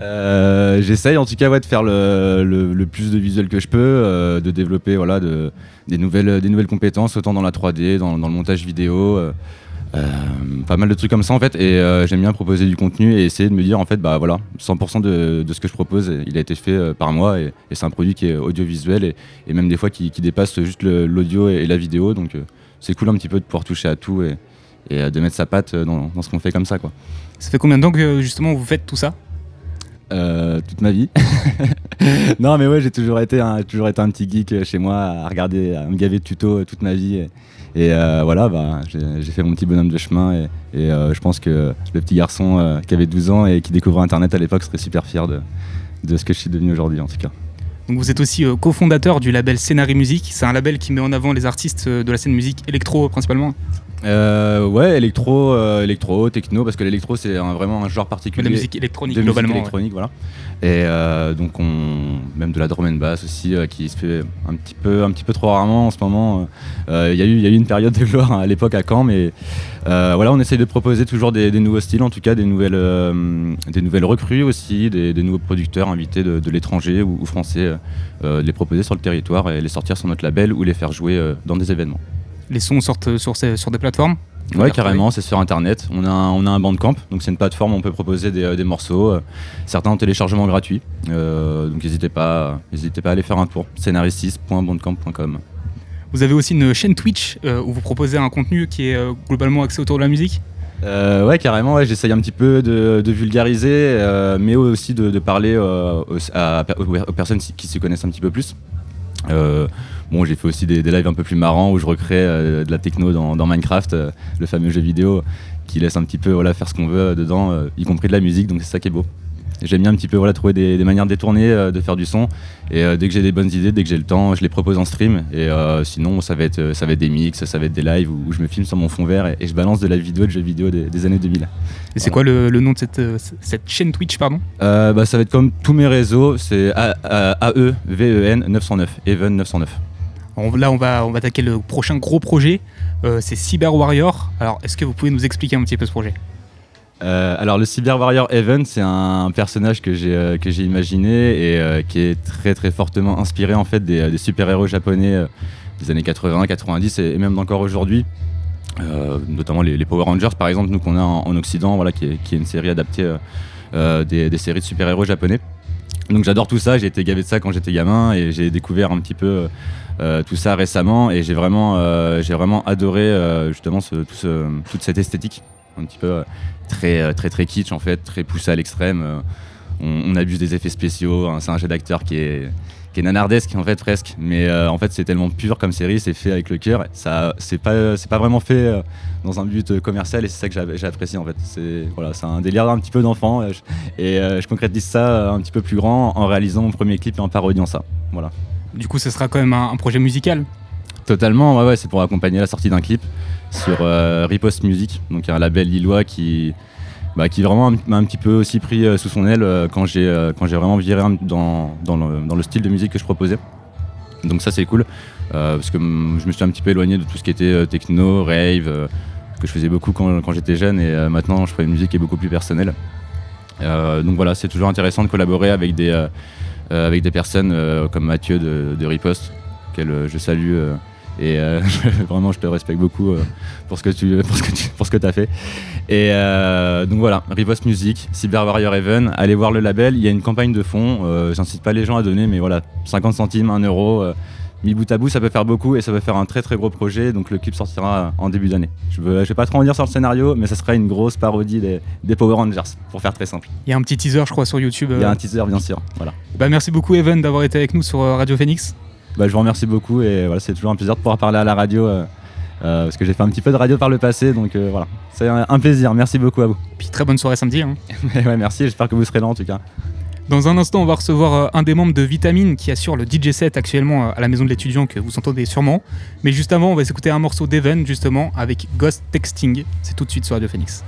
Euh, J'essaye en tout cas ouais, de faire le, le- le plus de visuels que je peux, euh, de développer voilà, de, des, nouvelles, des nouvelles compétences, autant dans la 3D, dans, dans le montage vidéo, pas mal de trucs comme ça en fait. Et euh, j'aime bien proposer du contenu et essayer de me dire en fait, bah voilà, 100% de, de ce que je propose, il a été fait euh, par moi et, et c'est un produit qui est audiovisuel et, et même des fois qui, qui dépasse juste l'audio et, et la vidéo. Donc euh, c'est cool un petit peu de pouvoir toucher à tout et, et euh, de mettre sa patte dans, dans ce qu'on fait comme ça quoi.
Ça fait combien de temps que justement vous faites tout ça?
Euh, toute ma vie. non, mais ouais, j'ai toujours été un, toujours été un petit geek euh, chez moi à regarder, à me gaver de tutos euh, toute ma vie. Et, et, euh, voilà, bah, j'ai fait mon petit bonhomme de chemin. Et, euh, je pense que le petit garçon euh, qui avait 12 ans et qui découvrait Internet à l'époque serait super fier de, ce que je suis devenu aujourd'hui, en tout cas.
Donc vous êtes aussi cofondateur du label Scénarii Musique. C'est un label qui met en avant les artistes de la scène musique électro principalement.
Euh, ouais, électro, euh, électro, techno, parce que l'électro c'est un- vraiment un genre
De
particulier.
la musique électronique
de musique
globalement. ouais.
électronique, voilà. Et euh, donc on, même de la drum and bass aussi, qui se fait un petit peu, un petit peu trop rarement en ce moment. Il y, a eu- il y a eu une période de gloire hein, à l'époque à Caen, mais voilà, on essaye de proposer toujours des, des nouveaux styles, en tout cas des nouvelles, des nouvelles recrues aussi, des, des nouveaux producteurs invités de, de l'étranger ou, ou français, de les proposer sur le territoire et les sortir sur notre label ou les faire jouer dans des événements.
Les sons sortent sur, ces- sur des plateformes.
Ouais, carrément, c'est sur internet. On a un, on a un bandcamp, donc c'est une plateforme où on peut proposer des, euh, des morceaux, euh, certains en téléchargement gratuit. Euh, donc n'hésitez pas, n'hésitez pas à aller faire un tour. scénaristis.bandcamp.com.
Vous avez aussi une chaîne Twitch euh, où vous proposez un contenu qui est globalement axé autour de la musique?
Euh, ouais, carrément, ouais, j'essaye un petit peu de, de vulgariser, euh, mais aussi de, de parler euh, aux, à- aux- aux personnes qui s'y connaissent un petit peu plus. Bon, j'ai fait aussi des, des lives un peu plus marrants où je recrée euh, de la techno dans, dans Minecraft, euh, le fameux jeu vidéo qui laisse un petit peu voilà, faire ce qu'on veut euh, dedans, y compris de la musique, donc c'est ça qui est beau. J'aime bien un petit peu voilà, trouver des, des manières détournées de faire du son. Et dès que j'ai des bonnes idées, dès que j'ai le temps, je les propose en stream. Et sinon, ça va, être, ça va être des mix, ça va être des lives où, où je me filme sur mon fond vert et, et je balance de la vidéo de jeux vidéo des, des années 2000.
Et c'est quoi le, le nom de cette, cette chaîne Twitch pardon?
Euh, bah, ça va être comme tous mes réseaux, c'est A- A- E AEVEN 909, Even 909.
Là, on va, on va attaquer le prochain gros projet. Euh, c'est Cyber Warrior. Alors, est-ce que vous pouvez nous expliquer un petit peu ce projet?
Euh, alors le Cyber Warrior Even, c'est un personnage que j'ai euh, que j'ai imaginé et qui est très très fortement inspiré en fait des, super-héros japonais des années 80, 90 et, même encore aujourd'hui. Notamment les, Power Rangers par exemple, nous qu'on a en, en Occident, voilà, qui est, une série adaptée des séries de super-héros japonais. Donc j'adore tout ça, j'ai été gavé de ça quand j'étais gamin et j'ai découvert un petit peu euh, tout ça récemment. Et j'ai vraiment, euh, j'ai vraiment adoré euh, justement ce- tout ce- toute cette esthétique. Un petit peu euh, très, euh, très très kitsch en fait, très poussé à l'extrême. Euh, on, abuse des effets spéciaux, c'est un jeu d'acteur qui est, qui est nanardesque en fait presque, mais euh, en fait c'est tellement pur comme série, c'est fait avec le cœur. Ça, c'est pas, c'est pas vraiment fait euh, dans un but euh, commercial et c'est ça que apprécié en fait. C'est voilà, c'est un délire un petit peu d'enfant et euh, je concrétise ça un petit peu plus grand en réalisant mon premier clip et en parodiant ça. Voilà.
Du coup, ce sera quand même un, un projet musical?
Totalement, ouais, ouais, c'est pour accompagner la sortie d'un clip sur Riposte Music, donc un label lillois qui, bah, qui vraiment m'a un petit peu aussi pris euh, sous son aile euh, quand j'ai euh, quand j'ai vraiment viré dans, dans, le, dans le style de musique que je proposais. Donc ça c'est cool, parce que je me suis un petit peu éloigné de tout ce qui était techno, rave, que je faisais beaucoup quand, quand j'étais jeune, et maintenant je fais une musique qui est beaucoup plus personnelle. Donc voilà, c'est toujours intéressant de collaborer avec des, avec des personnes comme Mathieu de, de Riposte, qu'elle je salue. Et euh, vraiment, je te respecte beaucoup euh, pour ce que tu pour ce que tu, pour ce que as fait. Et euh, donc voilà, Riposte Music, Cyber Warrior Even, allez voir le label. Il y a une campagne de fond. Euh, J'incite pas les gens à donner, mais voilà, 50 centimes, 1 euro. mis bout à bout, ça peut faire beaucoup et ça peut faire un très très gros projet. Donc le clip sortira en début d'année. Je, je vais pas trop en dire sur le scénario, mais ça sera une grosse parodie des, des Power Rangers, pour faire très simple.
Il y a un petit teaser, je crois, sur YouTube.
Il y a un teaser, bien sûr. Voilà.
Bah, merci beaucoup, Evan, d'avoir été avec nous sur Radio Phoenix.
Bah, je vous remercie beaucoup et voilà, c'est toujours un plaisir de pouvoir parler à la radio. euh, euh, parce que j'ai fait un petit peu de radio par le passé, donc euh, voilà, c'est un, un plaisir. Merci beaucoup à vous.
Puis très bonne soirée samedi. hein.
Ouais, merci, j'espère que vous serez là en tout cas.
Dans un instant, on va recevoir un des membres de Vitamine qui assure le DJ set actuellement à la maison de l'étudiant que vous entendez sûrement. Mais juste avant, on va écouter un morceau d'Evan justement avec Ghost Texting. C'est tout de suite sur Radio Phoenix.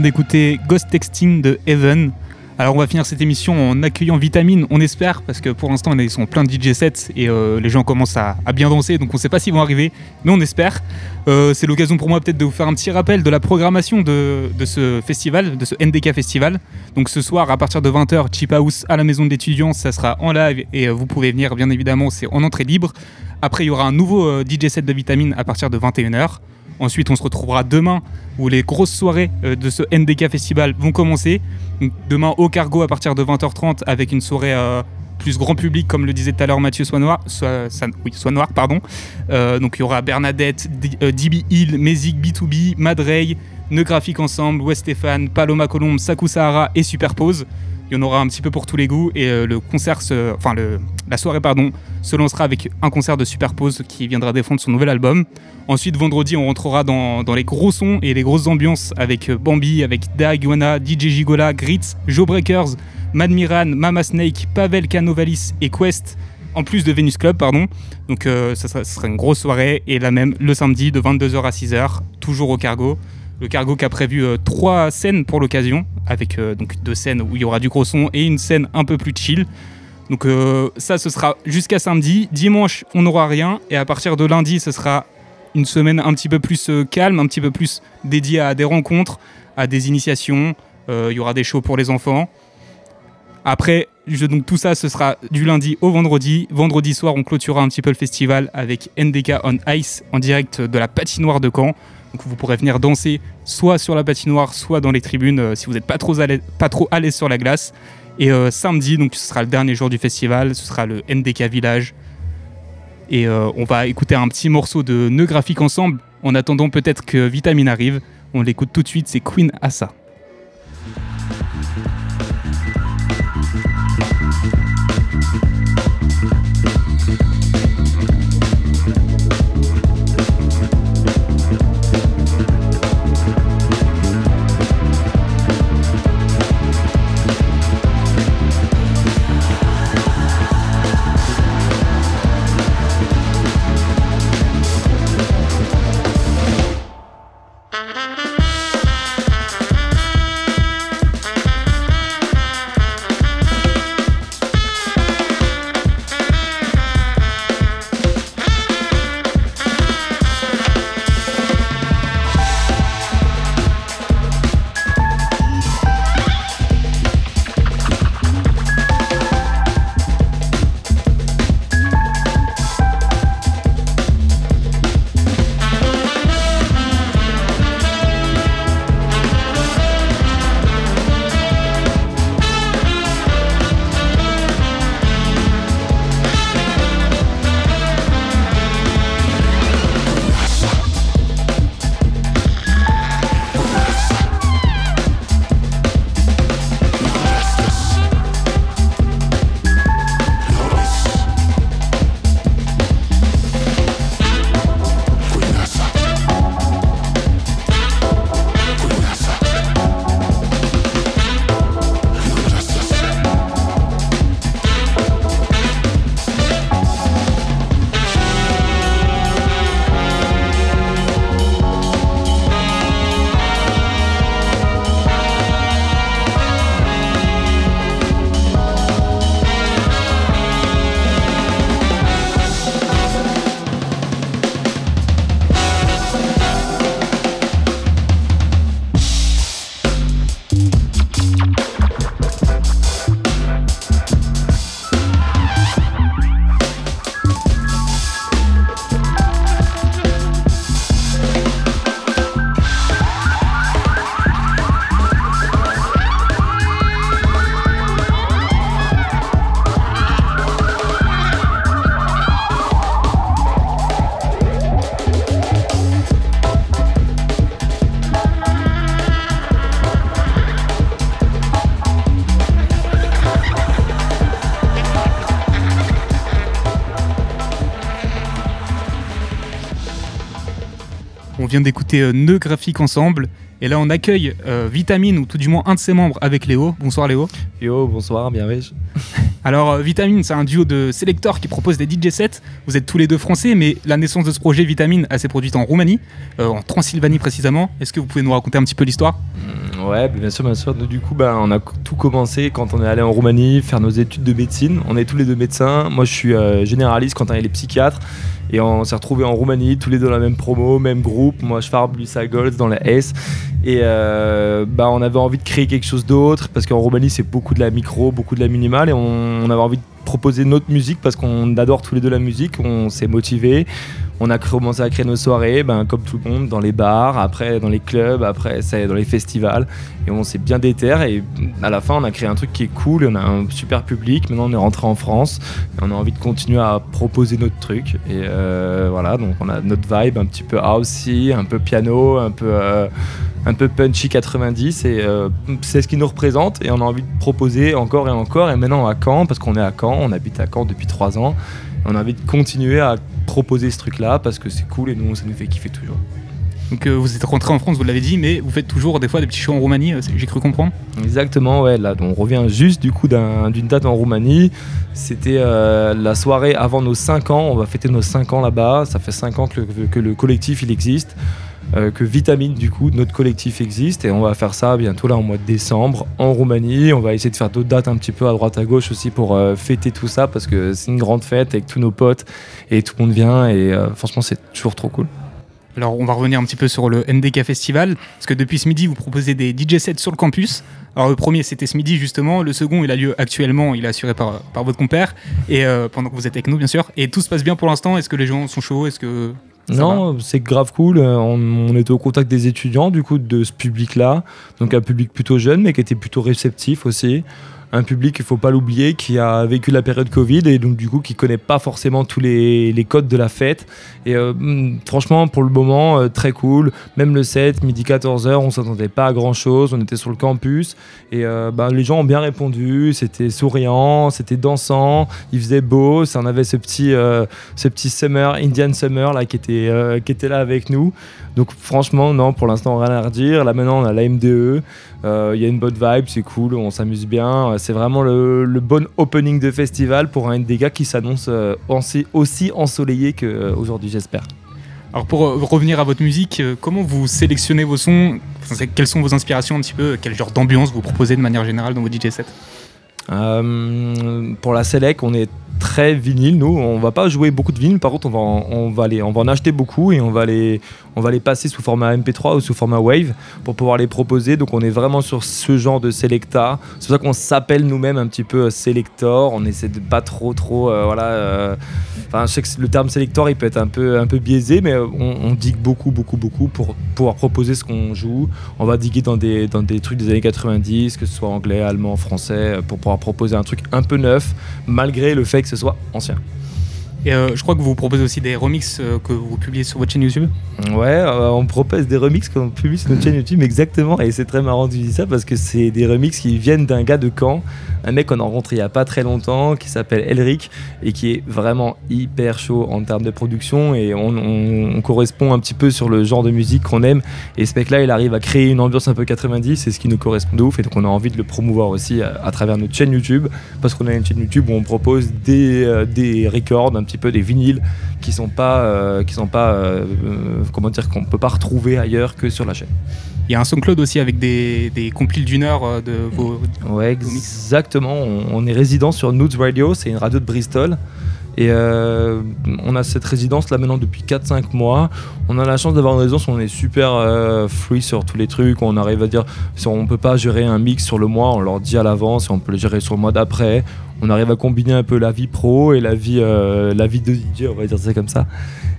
D'écouter Ghost Texting de Heaven. Alors on va finir cette émission en accueillant Vitamine, on espère, parce que pour l'instant ils sont plein de DJ sets et euh, les gens commencent à, bien danser, donc on ne sait pas s'ils vont arriver, mais on espère. Euh, c'est l'occasion pour moi peut-être de vous faire un petit rappel de la programmation de, ce festival, de ce NDK Festival. Donc ce soir à partir de 20h, Cheap House à la maison d'étudiants, ça sera en live et euh, vous pouvez venir bien évidemment, c'est en entrée libre. Après il y aura un nouveau DJ set de Vitamine à partir de 21h. Ensuite, on se retrouvera demain où les grosses soirées euh, de ce NDK Festival vont commencer. Demain au Cargo à partir de 20h30 avec une soirée euh, plus grand public, comme le disait tout à l'heure Mathieu Soit Noir. Pardon. Euh, donc il y aura Bernadette, DB Hill, Mezik, B2B, Madrey, Ne Graphique Ensemble, West Stéphane, Paloma Colombe, Saku Sahara et Superpose. Il y en aura un petit peu pour tous les goûts et euh, le concert, la soirée pardon, se lancera avec un concert de Superpose qui viendra défendre son nouvel album. Ensuite, vendredi, on rentrera dans, les gros sons et les grosses ambiances avec euh, Bambi, avec Da Iguana, DJ Gigola, Grits, Joe Breakers, Mad Miran, Mama Snake, Pavel Canovalis et Quest, en plus de Venus Club, pardon. Donc euh, ça, sera, ça sera une grosse soirée et la même le samedi de 22h à 6h, toujours au Cargo. Le Cargo qui a prévu euh, trois scènes pour l'occasion, avec euh, donc deux scènes où il y aura du gros son et une scène un peu plus chill. Donc euh, ça, ce sera jusqu'à samedi. Dimanche, on n'aura rien. Et à partir de lundi, ce sera une semaine un petit peu plus calme, un petit peu plus dédiée à des rencontres, à des initiations. Il y aura des shows pour les enfants. Après, donc tout ça, ce sera du lundi au vendredi. Vendredi soir, on clôturera un petit peu le festival avec NDK on Ice en direct de la patinoire de Caen. Donc vous pourrez venir danser soit sur la patinoire, soit dans les tribunes euh, si vous n'êtes pas trop à l'aise- sur la glace. Et euh, samedi, donc ce sera le dernier jour du festival, ce sera le NDK Village. Et euh, on va écouter un petit morceau de Nœud Graphique ensemble. En attendant peut-être que Vitamine arrive. On l'écoute tout de suite, c'est Queen Assa. Vient d'écouter euh, Nœud Graphique ensemble. Et là, on accueille euh, Vitamine, ou tout du moins un de ses membres, avec Léo. Bonsoir Léo.
Yo, bonsoir, bien riche.
Alors, euh, Vitamine, c'est un duo de sélecteurs qui propose des DJ sets. Vous êtes tous les deux français, mais la naissance de ce projet Vitamine a s'est produite en Roumanie, euh, en Transylvanie précisément. Est-ce que vous pouvez nous raconter un petit peu l'histoire?
Mm, Ouais, bien sûr, bien sûr. Du coup, bah, on a tout commencé quand on est allé en Roumanie faire nos études de médecine. On est tous les deux médecins. Moi, je suis généraliste, Quentin il est psychiatre. Et on s'est retrouvés en Roumanie, tous les deux dans la même promo, même groupe. Moi, je farbe, lui, Golds dans la S. Et euh, bah, on avait envie de créer quelque chose d'autre parce qu'en Roumanie, c'est beaucoup de la micro, beaucoup de la minimale. Et on, on avait envie de proposer notre musique parce qu'on adore tous les deux la musique. On s'est motivés. On a commencé à créer nos soirées, ben, comme tout le monde, dans les bars, après dans les clubs, après ça, dans les festivals. Et on s'est bien déterre. Et à la fin, on a créé un truc qui est cool. On a un super public. Maintenant, on est rentré en France. Et on a envie de continuer à proposer notre truc. Et euh, voilà, donc on a notre vibe un petit peu housey, un peu piano, un peu. euh, un peu punchy 90 et euh, c'est ce qui nous représente et on a envie de proposer encore et encore et maintenant à Caen parce qu'on est à Caen, on habite à Caen depuis trois ans on a envie de continuer à proposer ce truc là parce que c'est cool et nous ça nous fait kiffer toujours.
Donc, euh, vous êtes rentré en France, vous l'avez dit, mais vous faites toujours des fois des petits shows en Roumanie, euh, j'ai cru comprendre.
Exactement, ouais. Là, on revient juste du coup d'un- d'une date en Roumanie. C'était euh, la soirée avant nos 5 ans. On va fêter nos 5 ans là-bas. Ça fait 5 ans que le, que le collectif il existe. Euh, que Vitamine, du coup, notre collectif existe. Et on va faire ça bientôt là en mois de décembre en Roumanie. On va essayer de faire d'autres dates un petit peu à droite à gauche aussi pour euh, fêter tout ça parce que c'est une grande fête avec tous nos potes et tout le monde vient. Et euh, franchement, c'est toujours trop cool.
Alors, on va revenir un petit peu sur le NDK Festival, parce que depuis ce midi, vous proposez des DJ sets sur le campus. Alors, le premier, c'était ce midi, justement. Le second, il a lieu actuellement, il est assuré par, par votre compère, et euh, pendant que vous êtes avec nous, bien sûr. Et tout se passe bien pour l'instant Est-ce que les gens sont chauds? Est-ce que. Ça
Non, c'est grave cool. Euh, On, on était au contact des étudiants, du coup, de ce public-là. Donc un public plutôt jeune, mais qui était plutôt réceptif aussi. Un public, il faut pas l'oublier, qui a vécu la période Covid et donc du coup qui connaît pas forcément tous les, codes de la fête. Et euh, hmm, franchement, pour le moment, euh, très cool. Même le 7, midi 14h, on s'attendait pas à grand chose. On était sur le campus et euh, bah, les gens ont bien répondu. C'était souriant, c'était dansant, il faisait beau. Ça en avait ce petit, ce petit summer, Indian summer là qui était, qui était là avec nous. Donc franchement, non, pour l'instant, rien à redire. Là maintenant, on a la MDE. Euh, Il y a une bonne vibe, c'est cool, on s'amuse bien. Euh, C'est vraiment le, bon opening de festival pour un NDK qui s'annonce euh, aussi- ensoleillé qu'aujourd'hui, j'espère.
Alors, pour revenir à votre musique, comment vous sélectionnez vos sons? Quelles sont vos inspirations un petit peu? Quel genre d'ambiance vous proposez de manière générale dans vos DJ sets?
Euh, pour la Select, on est très vinyle, nous. On va pas jouer beaucoup de vinyles, par contre, on va, en, acheter beaucoup et on va, les, passer sous format MP3 ou sous format Wave pour pouvoir les proposer. Donc, on est vraiment sur ce genre de Selecta. C'est pour ça qu'on s'appelle nous-mêmes un petit peu Selector. On essaie de pas trop, trop. euh, euh, je sais que le terme Selector, il peut être un peu, biaisé, mais on, digue beaucoup, beaucoup, beaucoup pour pouvoir proposer ce qu'on joue. On va diguer dans des, dans des trucs des années 90, que ce soit anglais, allemand, français, pour pouvoir proposer un truc un peu neuf, malgré le fait que ce soit ancien.
Et euh, je crois que vous proposez aussi des remixes euh, que vous publiez sur votre chaîne YouTube.
Ouais, euh, on propose des remixes qu'on publie sur notre chaîne YouTube, exactement. Et c'est très marrant que tu dis ça parce que c'est des remixes qui viennent d'un gars de Caen, un mec qu'on a rencontré il y a pas très longtemps, qui s'appelle Elric et qui est vraiment hyper chaud en termes de production. Et on, on- on correspond un petit peu sur le genre de musique qu'on aime. Et ce mec-là, il arrive à créer une ambiance un peu 90, c'est ce qui nous correspond de ouf. Et donc on a envie de le promouvoir aussi à, à travers notre chaîne YouTube parce qu'on a une chaîne YouTube où on propose des, des records, un petit peu des vinyles qui sont pas, euh, qui sont pas, euh, euh, comment dire, qu'on peut pas retrouver ailleurs que sur la chaîne.
Il y a un SoundCloud aussi avec des, des compiles d'une heure de vos.
Ouais, exactement. On, on est résident sur Noods Radio, c'est une radio de Bristol. Et euh, on a cette résidence là maintenant depuis 4-5 mois. On a la chance d'avoir une résidence où on est super euh, free sur tous les trucs. On arrive à dire si on peut pas gérer un mix sur le mois, on leur dit à l'avance et on peut le gérer sur le mois d'après. On arrive à combiner un peu la vie pro et la vie, euh, la vie de DJ, on va dire ça comme ça.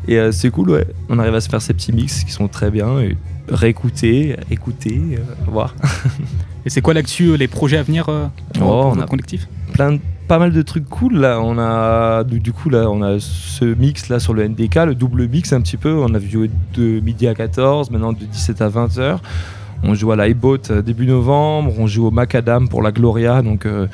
Et euh, c'est cool, ouais. On arrive à se faire ces petits mix qui sont très bien. Et réécouter, écouter, voir.
Et c'est quoi l'actu, les projets à venir pour,
Oh,
pour
on
votre
a-
collectif?
Plein pas mal de trucs cool là. On a du, coup là on a ce mix là sur le NDK le double mix un petit peu. On a joué de midi à 14 maintenant de 17 à 20 heures. On joue à l'iBoat euh, début novembre. On joue au Macadam pour la Gloria donc euh,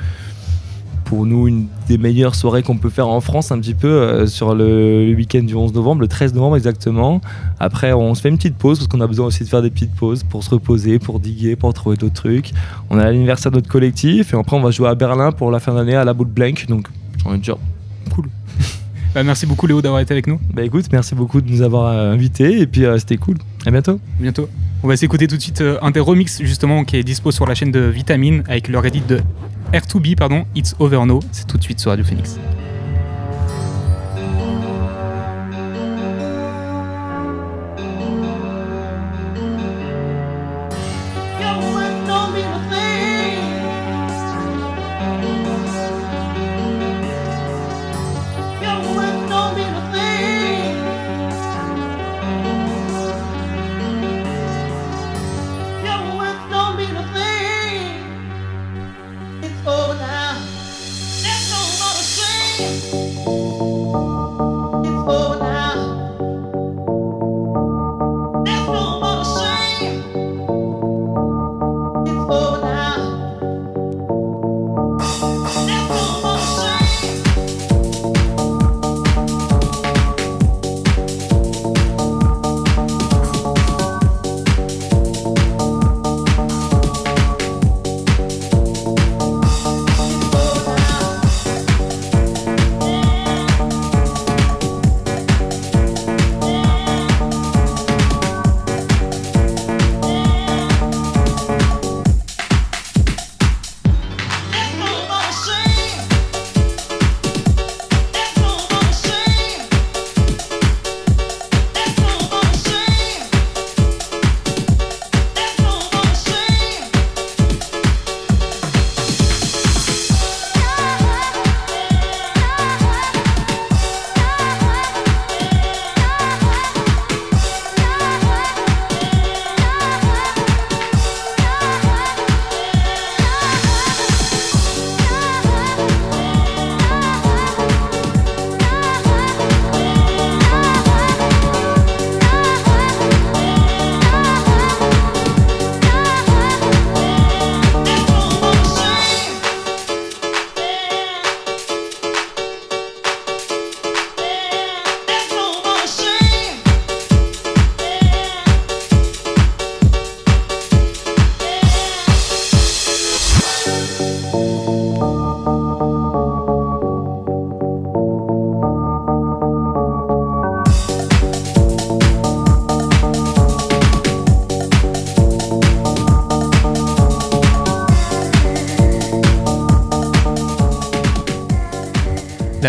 pour nous une des meilleures soirées qu'on peut faire en France un petit peu euh, sur le, le week-end du 11 novembre, le 13 novembre exactement. Après, on se fait une petite pause parce qu'on a besoin aussi de faire des petites pauses pour se reposer, pour diguer, pour trouver d'autres trucs. On a l'anniversaire de notre collectif et après, on va jouer à Berlin pour la fin d'année à la boule blank. Donc, j'ai envie de dire, cool.
Bah, merci beaucoup Léo d'avoir été avec nous.
Bah écoute, merci beaucoup de nous avoir euh, invités et puis euh, c'était cool. À bientôt.
Bientôt. On va s'écouter tout de suite euh, un des remixes justement qui est dispo sur la chaîne de Vitamine avec leur edit de R2B, pardon, It's Over Now. C'est tout de suite sur Radio Phoenix.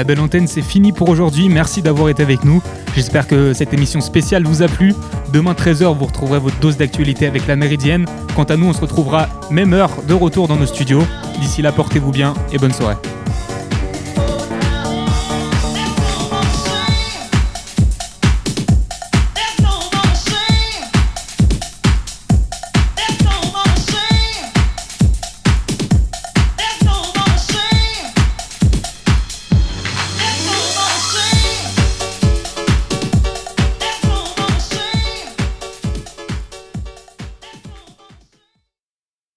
La belle antenne, c'est fini pour aujourd'hui. Merci d'avoir été avec nous. J'espère que cette émission spéciale vous a plu. Demain 13h, vous retrouverez votre dose d'actualité avec la Méridienne. Quant à nous, on se retrouvera même heure de retour dans nos studios. D'ici là, portez-vous bien et bonne soirée.